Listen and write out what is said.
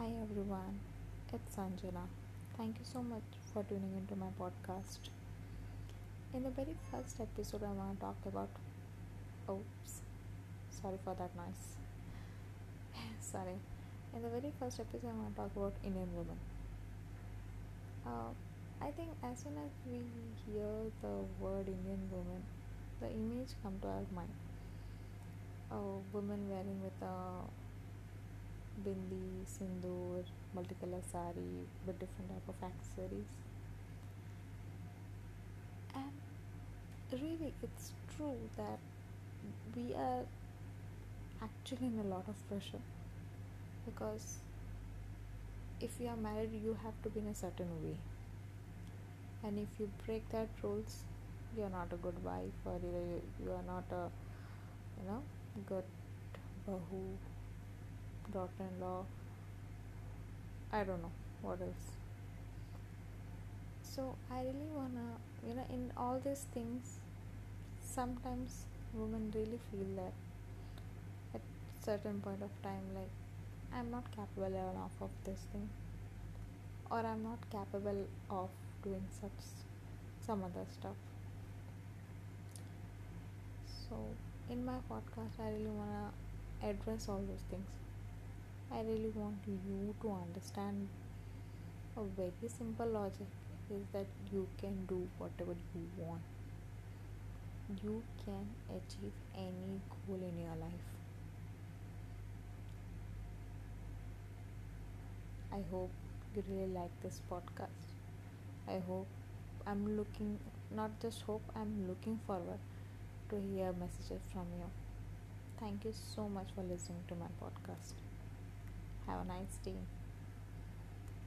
Hi everyone, it's Sanjana. Thank you so much for tuning into my podcast. In the very first episode, I want to talk about. Oops, sorry for that noise. sorry. In the very first episode, I want to talk about Indian women. Uh, I think as soon as we hear the word Indian woman, the image come to our mind. A woman wearing with a bindi, sindoor, multicolor sari with different type of accessories. And really, it's true that we are actually in a lot of pressure because if you are married, you have to be in a certain way, and if you break that rules, you are not a good wife or you you are not a you know good bahu daughter-in-law. I don't know what else. So i really wanna you know in all these things sometimes women really feel that at certain point of time like i'm not capable enough of this thing or i'm not capable of doing such some other stuff. So in my podcast i really wanna address all those things I really want you to understand a very simple logic is that you can do whatever you want. You can achieve any goal in your life. I hope you really like this podcast. I hope I'm looking, not just hope, I'm looking forward to hear messages from you. Thank you so much for listening to my podcast. Have a nice day.